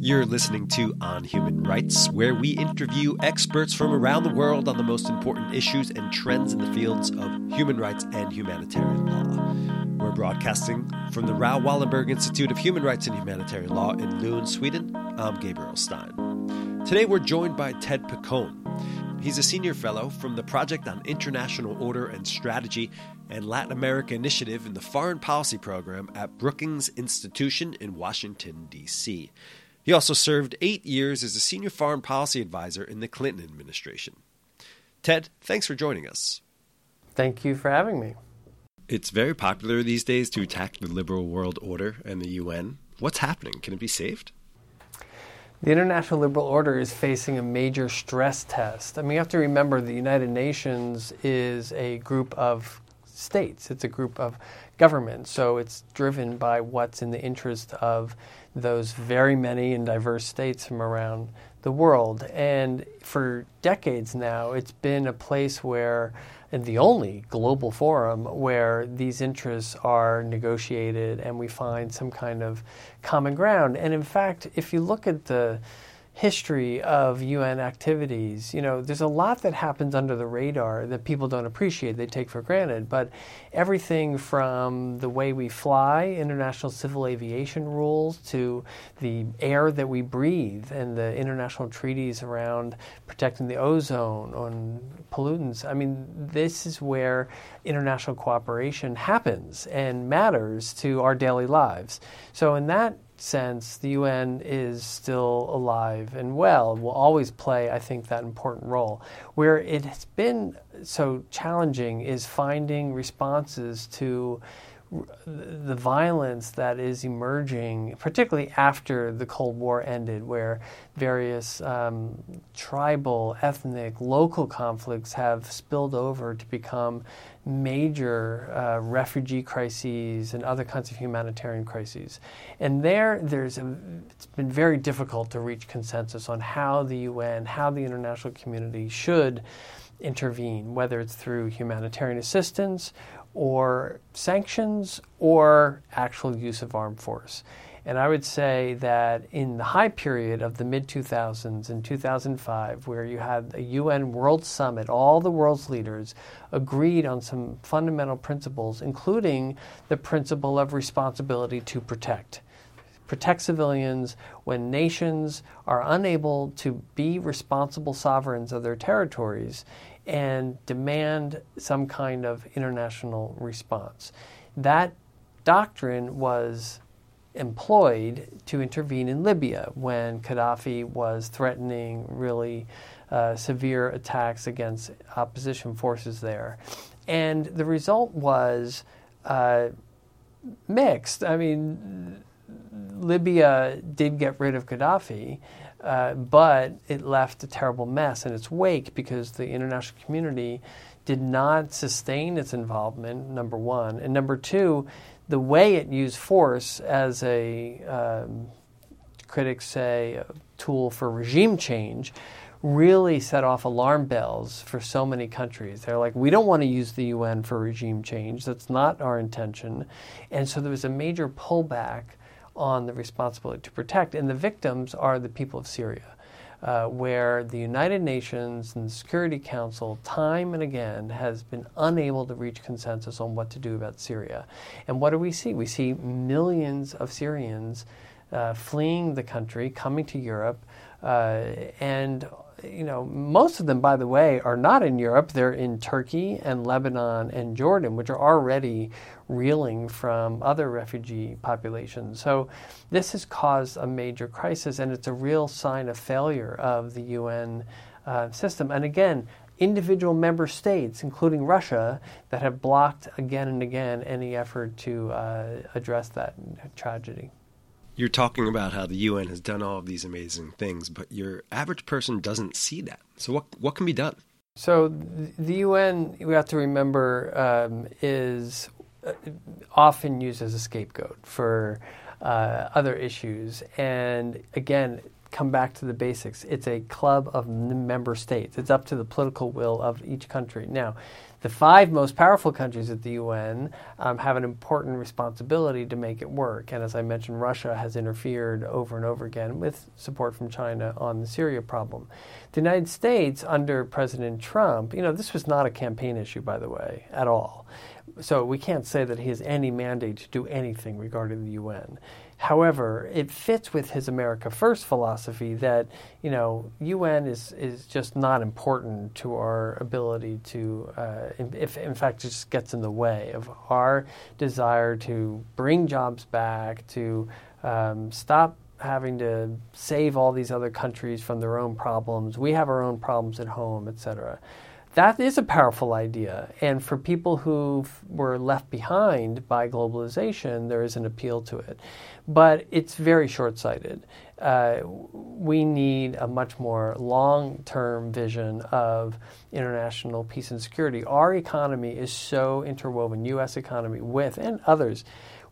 You're listening to On Human Rights, where we interview experts from around the world on the most important issues and trends in the fields of human rights and humanitarian law. We're broadcasting from the Raoul Wallenberg Institute of Human Rights and Humanitarian Law in Lund, Sweden. I'm Gabriel Stein. Today we're joined by Ted Piccone. He's a senior fellow from the Project on International Order and Strategy and Latin America Initiative in the Foreign Policy Program at Brookings Institution in Washington, D.C. He also served eight years as a senior foreign policy advisor in the Clinton administration. Ted, thanks for joining us. Thank you for having me. It's very popular these days to attack the liberal world order and the UN. What's happening? Can it be saved? The international liberal order is facing a major stress test. I mean, you have to remember the United Nations is a group of states, it's a group of governments, so it's driven by what's in the interest of those very many and diverse states from around the world. And for decades now, it's been a place where, and the only global forum where these interests are negotiated and we find some kind of common ground. And in fact, if you look at the history of UN activities. You know, there's a lot that happens under the radar that people don't appreciate, they take for granted. But everything from the way we fly, international civil aviation rules, to the air that we breathe and the international treaties around protecting the ozone on pollutants. I mean, this is where international cooperation happens and matters to our daily lives. So, in that sense, the UN is still alive and well and will always play, I think, that important role. Where it has been so challenging is finding responses to the violence that is emerging, particularly after the Cold War ended, where various um, tribal, ethnic, local conflicts have spilled over to become major uh, refugee crises and other kinds of humanitarian crises. And there, there's a, it's been very difficult to reach consensus on how the UN, how the international community should intervene, whether it's through humanitarian assistance or sanctions or actual use of armed force. And I would say that in the high period of the mid 2000s in 2005, where you had a UN World Summit, all the world's leaders agreed on some fundamental principles, including the principle of responsibility to protect. Protect civilians when nations are unable to be responsible sovereigns of their territories and demand some kind of international response. That doctrine was employed to intervene in Libya when Gaddafi was threatening really uh, severe attacks against opposition forces there. And the result was uh, mixed. I mean, Libya did get rid of Gaddafi, uh, but it left a terrible mess in its wake because the international community did not sustain its involvement, number one. And number two, the way it used force as a, um, critics say, a tool for regime change really set off alarm bells for so many countries. They're like, we don't want to use the UN for regime change. That's not our intention. And so there was a major pullback on the responsibility to protect. And the victims are the people of Syria. Uh, where the United Nations and the Security Council, time and again, has been unable to reach consensus on what to do about Syria. And what do we see? We see millions of Syrians uh, fleeing the country, coming to Europe, uh, and you know, most of them, by the way, are not in Europe. They're in Turkey and Lebanon and Jordan, which are already reeling from other refugee populations. So this has caused a major crisis, and it's a real sign of failure of the UN uh, system. And again, individual member states, including Russia, that have blocked again and again any effort to uh, address that tragedy you're talking about how the UN has done all of these amazing things, but your average person doesn't see that. So what what can be done? So the UN, we have to remember, um, is uh, often used as a scapegoat for uh, other issues. And again, come back to the basics. It's a club of member states. It's up to the political will of each country. Now, the five most powerful countries at the UN um, have an important responsibility to make it work. And as I mentioned, Russia has interfered over and over again with support from China on the Syria problem. The United States, under President Trump, you know, this was not a campaign issue, by the way, at all. So we can't say that he has any mandate to do anything regarding the UN. However, it fits with his America First philosophy that you know UN is is just not important to our ability to, uh, if in fact, it just gets in the way of our desire to bring jobs back, to um, stop having to save all these other countries from their own problems. We have our own problems at home, etc that is a powerful idea. And for people who were left behind by globalization, there is an appeal to it. But it's very short sighted. Uh, we need a much more long term vision of international peace and security. Our economy is so interwoven, U.S. economy, with, and others,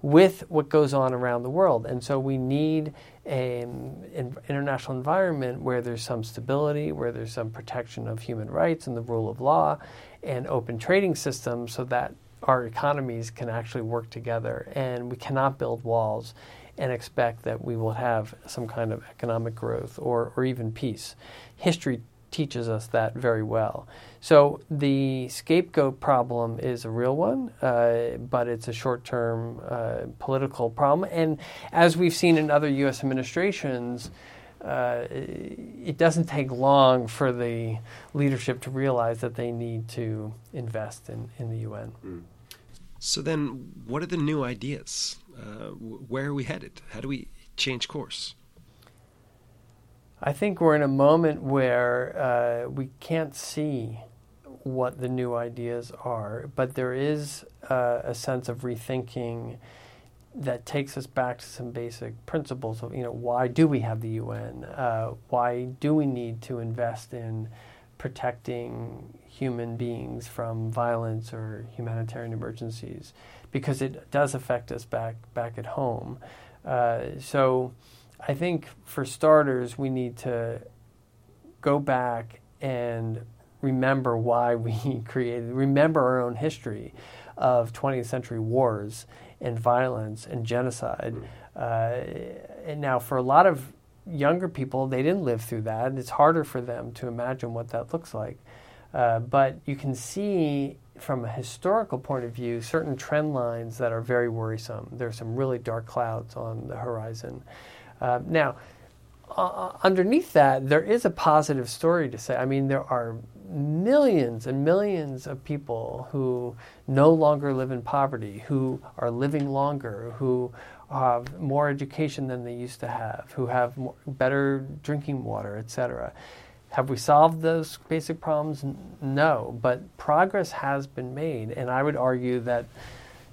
with what goes on around the world. And so we need Um, an international environment where there's some stability, where there's some protection of human rights and the rule of law, and open trading systems so that our economies can actually work together. And we cannot build walls and expect that we will have some kind of economic growth or, or even peace. History teaches us that very well. So the scapegoat problem is a real one, uh, but it's a short term uh, political problem. And as we've seen in other U.S. administrations, uh, it doesn't take long for the leadership to realize that they need to invest in, in the UN. Mm. So then, what are the new ideas? Uh, where are we headed? How do we change course? I think we're in a moment where uh, we can't see what the new ideas are, but there is uh, a sense of rethinking that takes us back to some basic principles of you know why do we have the UN? Uh, why do we need to invest in protecting human beings from violence or humanitarian emergencies? Because it does affect us back back at home. Uh, so I think for starters, we need to go back and remember why we created, remember our own history of 20th century wars and violence and genocide. Uh, and now, for a lot of younger people, they didn't live through that. It's harder for them to imagine what that looks like. Uh, but you can see from a historical point of view certain trend lines that are very worrisome. There are some really dark clouds on the horizon. Uh, now, uh, underneath that, there is a positive story to say. I mean, there are millions and millions of people who no longer live in poverty, who are living longer, who have more education than they used to have, who have more, better drinking water, etc. Have we solved those basic problems? No, but progress has been made, and I would argue that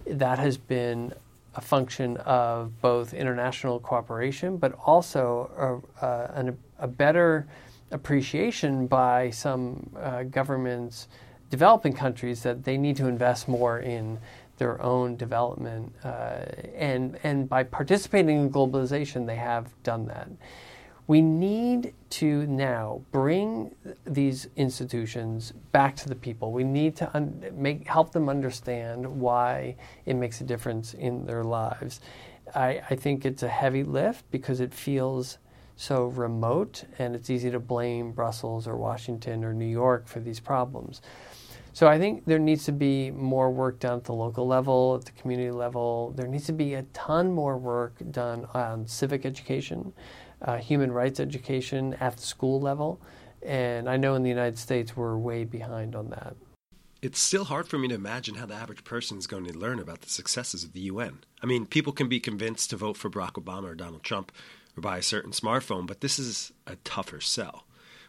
that has been a function of both international cooperation, but also a, a, better appreciation by some uh, governments, developing countries, that they need to invest more in their own development. Uh, and, and by participating in globalization, they have done that. We need to now bring these institutions back to the people. We need to un- make, help them understand why it makes a difference in their lives. I, I think it's a heavy lift because it feels so remote and it's easy to blame Brussels or Washington or New York for these problems. So I think there needs to be more work done at the local level, at the community level. There needs to be a ton more work done on civic education uh, human rights education at the school level. And I know in the United States we're way behind on that. It's still hard for me to imagine how the average person is going to learn about the successes of the UN. I mean, people can be convinced to vote for Barack Obama or Donald Trump or buy a certain smartphone, but this is a tougher sell.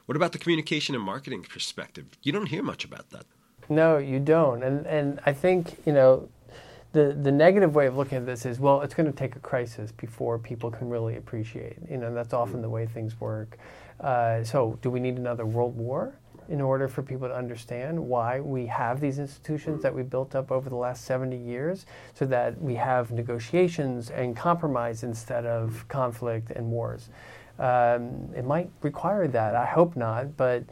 What about the communication and marketing perspective? You don't hear much about that. No, you don't. And and I think, you know, the, the negative way of looking at this is well it's going to take a crisis before people can really appreciate you know that's often the way things work uh, so do we need another world war in order for people to understand why we have these institutions that we built up over the last 70 years so that we have negotiations and compromise instead of conflict and wars Um, it might require that. I hope not, but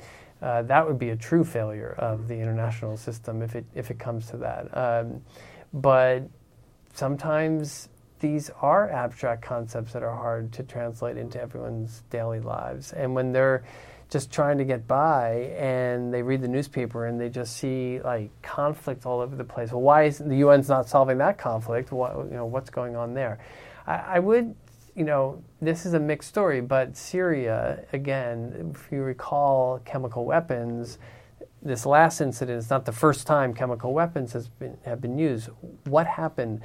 uh, that would be a true failure of the international system if it if it comes to that. Um, but sometimes these are abstract concepts that are hard to translate into everyone's daily lives, and when they're just trying to get by and they read the newspaper and they just see like conflict all over the place. Well, why is the UN's not solving that conflict? What, you know, what's going on there? I, I would you know, this is a mixed story, but Syria, again, if you recall chemical weapons, this last incident is not the first time chemical weapons has been, have been used. What happened?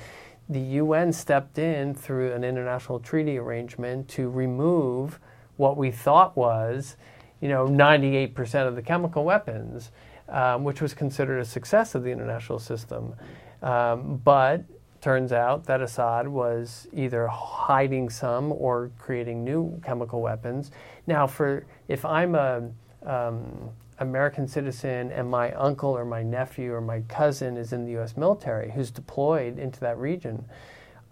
The UN stepped in through an international treaty arrangement to remove what we thought was, you know, 98% of the chemical weapons, um, which was considered a success of the international system. Um, but turns out that Assad was either hiding some or creating new chemical weapons. Now, for if I'm a um, American citizen and my uncle or my nephew or my cousin is in the U.S. military who's deployed into that region,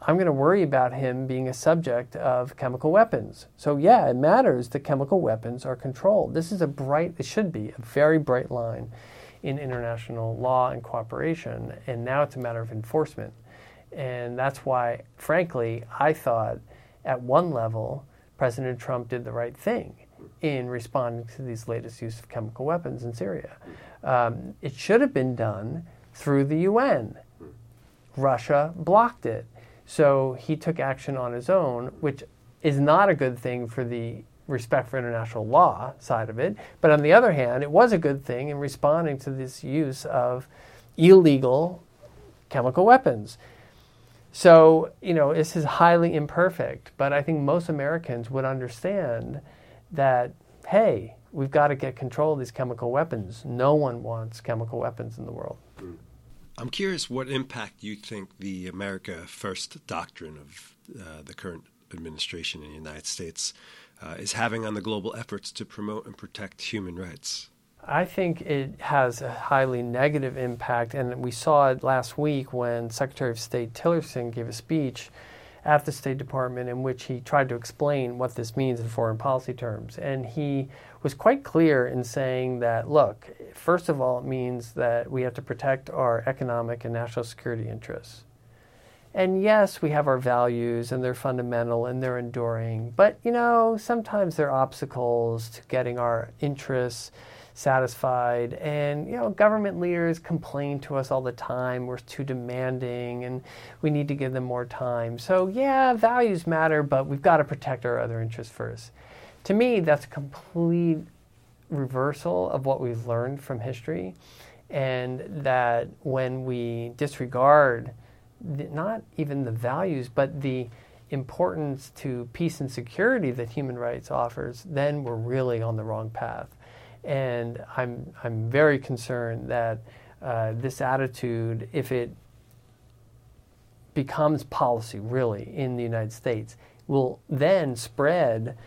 I'm going to worry about him being a subject of chemical weapons. So, yeah, it matters that chemical weapons are controlled. This is a bright, it should be a very bright line in international law and cooperation, and now it's a matter of enforcement. And that's why, frankly, I thought at one level, President Trump did the right thing in responding to these latest use of chemical weapons in Syria. Um, it should have been done through the UN. Russia blocked it. So he took action on his own, which is not a good thing for the respect for international law side of it. But on the other hand, it was a good thing in responding to this use of illegal chemical weapons. So, you know, this is highly imperfect, but I think most Americans would understand that, hey, we've got to get control of these chemical weapons. No one wants chemical weapons in the world. I'm curious what impact you think the America First doctrine of uh, the current administration in the United States uh, is having on the global efforts to promote and protect human rights. I think it has a highly negative impact, and we saw it last week when Secretary of State Tillerson gave a speech at the State Department in which he tried to explain what this means in foreign policy terms. And he was quite clear in saying that, look, first of all, it means that we have to protect our economic and national security interests. And yes, we have our values and they're fundamental and they're enduring, but you know, sometimes there are obstacles to getting our interests satisfied. And, you know, government leaders complain to us all the time we're too demanding and we need to give them more time. So, yeah, values matter, but we've got to protect our other interests first. To me, that's a complete reversal of what we've learned from history. And that when we disregard the, not even the values, but the importance to peace and security that human rights offers, then we're really on the wrong path. And I'm, I'm very concerned that uh, this attitude, if it becomes policy really in the United States, will then spread,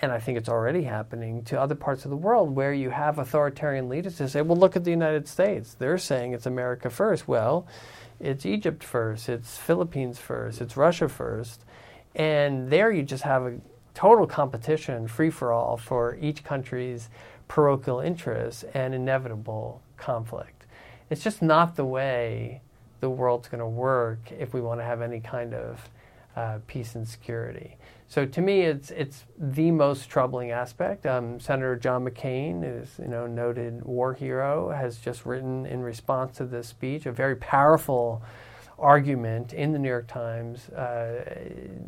and I think it's already happening, to other parts of the world where you have authoritarian leaders to say, well, look at the United States. They're saying it's America first. Well, it's Egypt first, it's Philippines first, it's Russia first. And there you just have a total competition, free for all, for each country's parochial interests and inevitable conflict. It's just not the way the world's going to work if we want to have any kind of uh, peace and security. So to me, it's it's the most troubling aspect. Um, Senator John McCain is you know noted war hero has just written in response to this speech a very powerful argument in the New York Times, uh,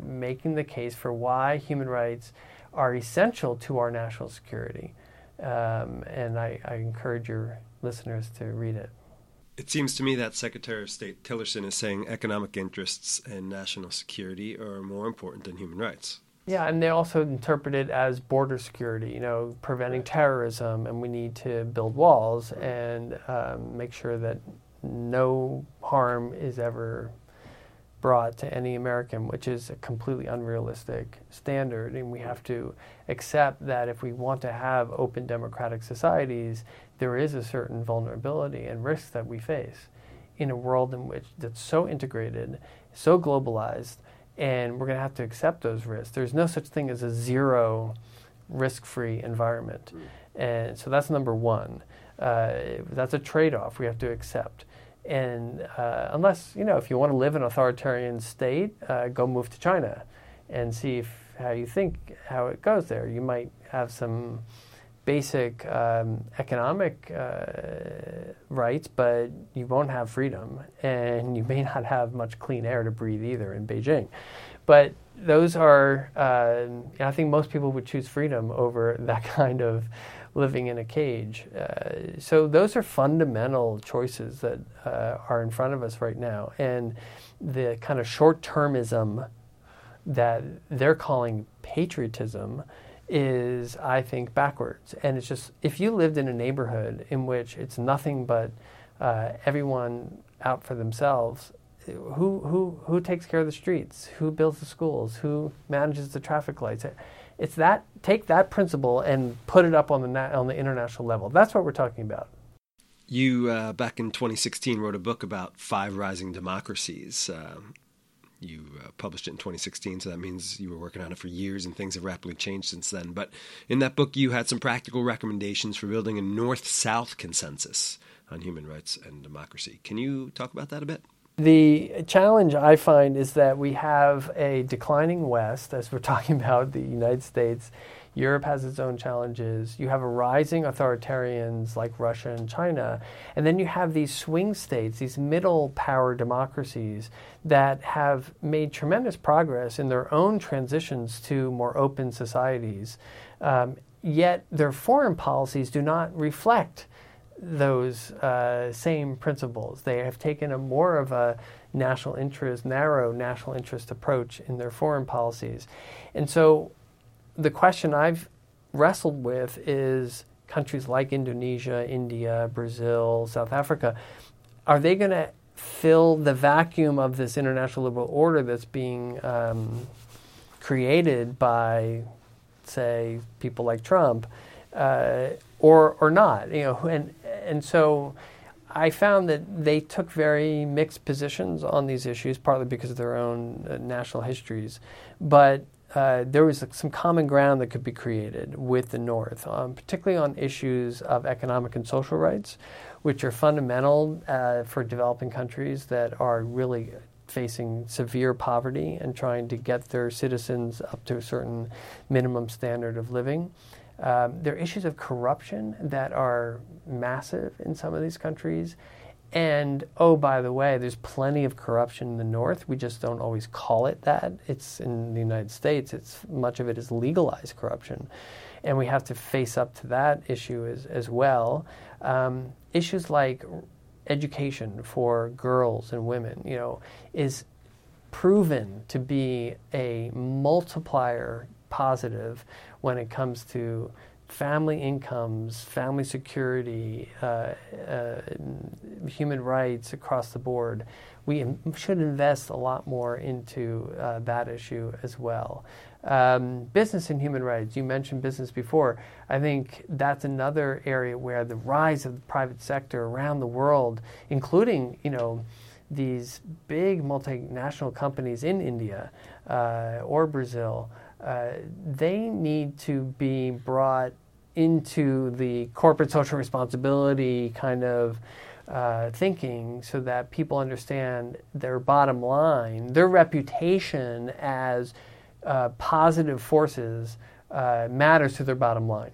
making the case for why human rights are essential to our national security. Um, and I, I encourage your listeners to read it. It seems to me that Secretary of State Tillerson is saying economic interests and national security are more important than human rights. Yeah, and they also interpret it as border security, you know, preventing terrorism, and we need to build walls and um, make sure that no harm is ever brought to any American, which is a completely unrealistic standard. And we have to accept that if we want to have open democratic societies, there is a certain vulnerability and risk that we face in a world in which that's so integrated, so globalized, and we're going to have to accept those risks. There's no such thing as a zero risk-free environment, mm. and so that's number one. Uh, that's a trade-off we have to accept. And uh, unless you know, if you want to live in an authoritarian state, uh, go move to China, and see if, how you think how it goes there. You might have some basic um, economic uh, rights, but you won't have freedom, and you may not have much clean air to breathe either in Beijing. But those are, uh, I think most people would choose freedom over that kind of living in a cage. Uh, so those are fundamental choices that uh, are in front of us right now, and the kind of short-termism that they're calling patriotism is, I think, backwards. And it's just if you lived in a neighborhood in which it's nothing but uh, everyone out for themselves, who who who takes care of the streets? Who builds the schools? Who manages the traffic lights? It's that take that principle and put it up on the na- on the international level. That's what we're talking about. You uh, back in 2016 wrote a book about five rising democracies. Uh, you uh, published it in 2016, so that means you were working on it for years, and things have rapidly changed since then. But in that book, you had some practical recommendations for building a north south consensus on human rights and democracy. Can you talk about that a bit? The challenge I find is that we have a declining West, as we're talking about the United States, Europe has its own challenges. You have a rising authoritarians like Russia and China. And then you have these swing states, these middle power democracies that have made tremendous progress in their own transitions to more open societies. Um, yet their foreign policies do not reflect those uh, same principles. They have taken a more of a national interest, narrow national interest approach in their foreign policies. And so the question I've wrestled with is countries like Indonesia, India, Brazil, South Africa, are they going to fill the vacuum of this international liberal order that's being um, created by, say, people like Trump, uh, or or not? You know, and and so. I found that they took very mixed positions on these issues, partly because of their own uh, national histories. But uh, there was some common ground that could be created with the North, um, particularly on issues of economic and social rights, which are fundamental uh, for developing countries that are really facing severe poverty and trying to get their citizens up to a certain minimum standard of living. Um, there are issues of corruption that are massive in some of these countries and oh, by the way, there's plenty of corruption in the North. We just don't always call it that. It's in the United States. It's much of it is legalized corruption, and we have to face up to that issue as as well. Um, issues like education for girls and women, you know, is proven to be a multiplier positive when it comes to family incomes, family security, uh, uh, human rights across the board. We should invest a lot more into uh, that issue as well. Um, business and human rights. You mentioned business before. I think that's another area where the rise of the private sector around the world, including you know these big multinational companies in India uh, or Brazil, uh, they need to be brought into the corporate social responsibility kind of uh, thinking so that people understand their bottom line, their reputation as uh, positive forces uh, matters to their bottom line.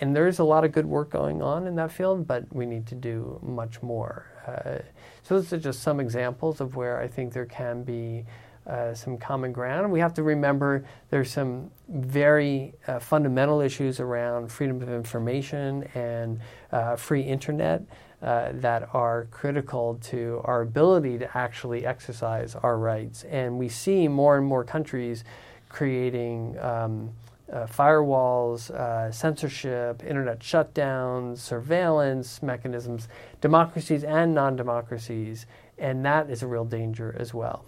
And there's a lot of good work going on in that field, but we need to do much more. Uh, so, those are just some examples of where I think there can be uh, some common ground. We have to remember there's some very uh, fundamental issues around freedom of information and uh, free internet uh, that are critical to our ability to actually exercise our rights. And we see more and more countries creating um, uh, firewalls, uh, censorship, internet shutdowns, surveillance mechanisms, democracies and non democracies, and that is a real danger as well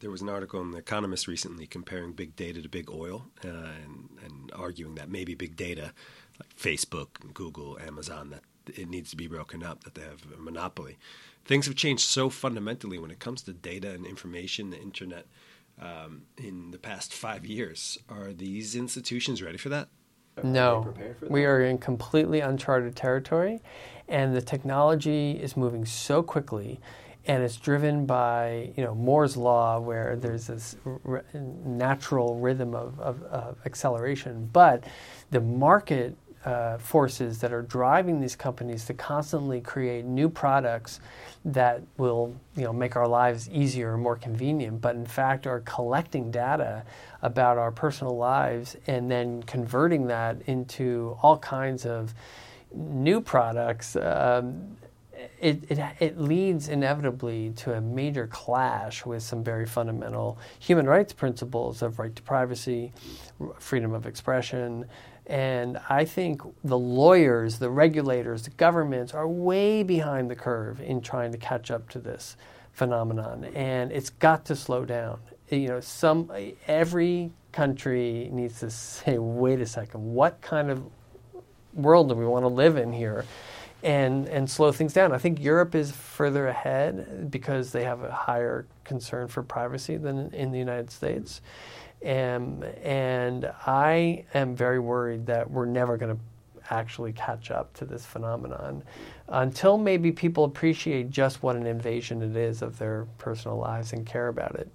there was an article in The Economist recently comparing big data to big oil uh, and, and, arguing that maybe big data, like Facebook and Google, Amazon, that it needs to be broken up, that they have a monopoly. Things have changed so fundamentally when it comes to data and information, the internet. um, in the past five years. Are these institutions ready for that? No, we are in completely uncharted territory, and the technology is moving so quickly, and it's driven by you know Moore's law, where there's this r- natural rhythm of, of, of, acceleration. But the market uh, forces that are driving these companies to constantly create new products that will you know make our lives easier and more convenient, but in fact are collecting data about our personal lives and then converting that into all kinds of new products. Um, it, it, it leads inevitably to a major clash with some very fundamental human rights principles of right to privacy, freedom of expression, and I think the lawyers, the regulators, the governments are way behind the curve in trying to catch up to this phenomenon. And it's got to slow down. You know, some every country needs to say, wait a second, what kind of world do we want to live in here? And, and slow things down. I think Europe is further ahead because they have a higher concern for privacy than in the United States. And, and I am very worried that we're never going to actually catch up to this phenomenon until maybe people appreciate just what an invasion it is of their personal lives and care about it.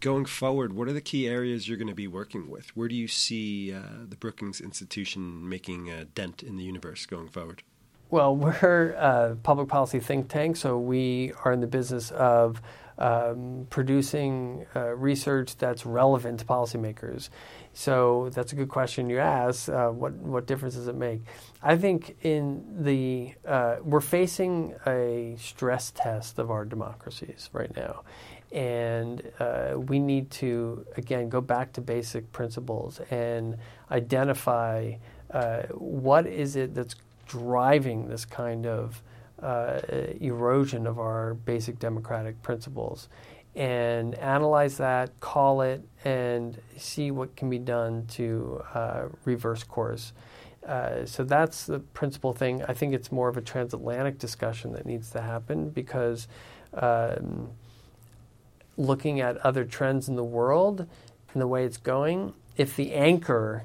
Going forward, what are the key areas you're going to be working with? Where do you see uh, the Brookings Institution making a dent in the universe going forward? Well, we're a public policy think tank, so we are in the business of um, producing uh, research that's relevant to policymakers. So that's a good question you ask. Uh, what what difference does it make? I think in the uh, we're facing a stress test of our democracies right now, and uh, we need to again go back to basic principles and identify uh, what is it that's driving this kind of uh, erosion of our basic democratic principles and analyze that, call it, and see what can be done to uh, reverse course. Uh, so that's the principal thing. I think it's more of a transatlantic discussion that needs to happen because um, looking at other trends in the world and the way it's going, if the anchor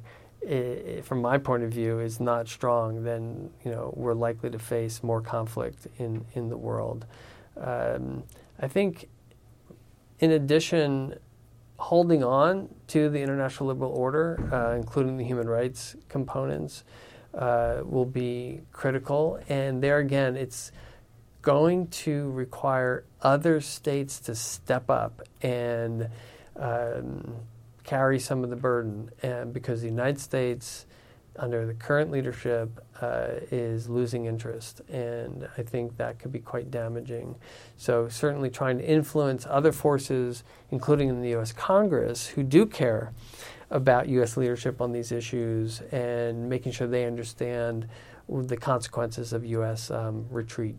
from my point of view, is not strong, then you know we're likely to face more conflict in in the world. Um, I think, in addition, holding on to the international liberal order, uh, including the human rights components, uh, will be critical. And there again, it's going to require other states to step up and. Um, carry some of the burden, and because the United States, under the current leadership, uh, is losing interest, and I think that could be quite damaging. So certainly, trying to influence other forces, including in the U.S. Congress, who do care about U.S. leadership on these issues, and making sure they understand the consequences of U.S. Um, retreat.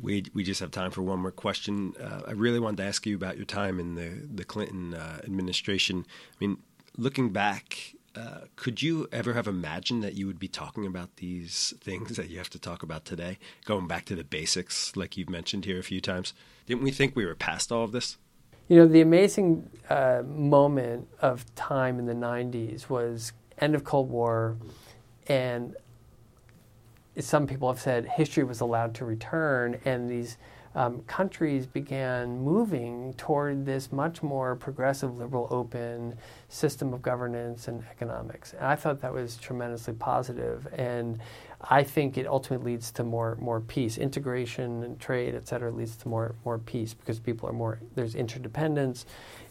We we just have time for one more question. Uh, I really wanted to ask you about your time in the the Clinton uh, administration. I mean, looking back, uh, could you ever have imagined that you would be talking about these things that you have to talk about today? Going back to the basics, like you've mentioned here a few times, didn't we think we were past all of this? You know, the amazing uh, moment of time in the '90s was end of Cold War, and some people have said history was allowed to return, and these um, countries began moving toward this much more progressive, liberal, open system of governance and economics. And I thought that was tremendously positive, and I think it ultimately leads to more more peace, integration and trade, et cetera, leads to more more peace because people are more there's interdependence,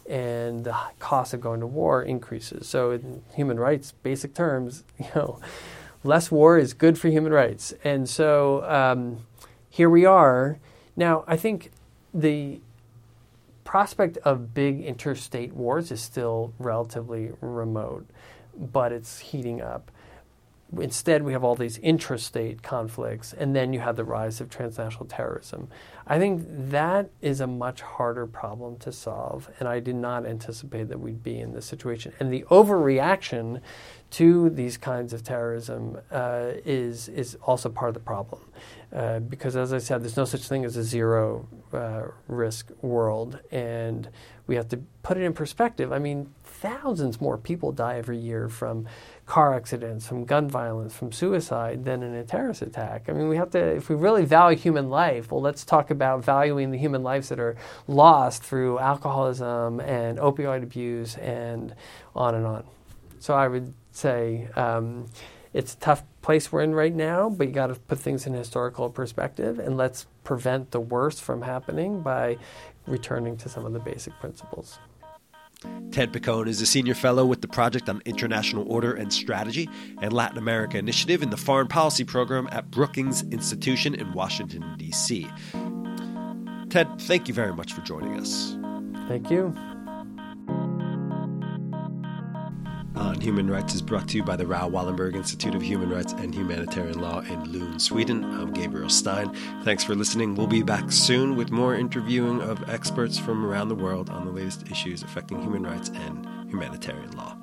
and the cost of going to war increases. So in human rights, basic terms, you know less war is good for human rights. And so um, here we are. Now, I think the prospect of big interstate wars is still relatively remote, but it's heating up. Instead, we have all these intrastate conflicts, and then you have the rise of transnational terrorism. I think that is a much harder problem to solve, and I did not anticipate that we'd be in this situation. And the overreaction to these kinds of terrorism uh, is is also part of the problem, uh, because as I said, there's no such thing as a zero uh, risk world, and we have to put it in perspective. I mean, thousands more people die every year from car accidents, from gun violence, from suicide than in a terrorist attack. I mean, we have to, if we really value human life, well, let's talk about valuing the human lives that are lost through alcoholism and opioid abuse and on and on. So I would say um, it's a tough place we're in right now, but you got to put things in historical perspective and let's prevent the worst from happening by returning to some of the basic principles. Ted Piccone is a senior fellow with the Project on International Order and Strategy and Latin America Initiative in the Foreign Policy Program at Brookings Institution in Washington, D.C. Ted, thank you very much for joining us. Thank you. On Human Rights is brought to you by the Raoul Wallenberg Institute of Human Rights and Humanitarian Law in Lund, Sweden. I'm Gabriel Stein. Thanks for listening. We'll be back soon with more interviewing of experts from around the world on the latest issues affecting human rights and humanitarian law.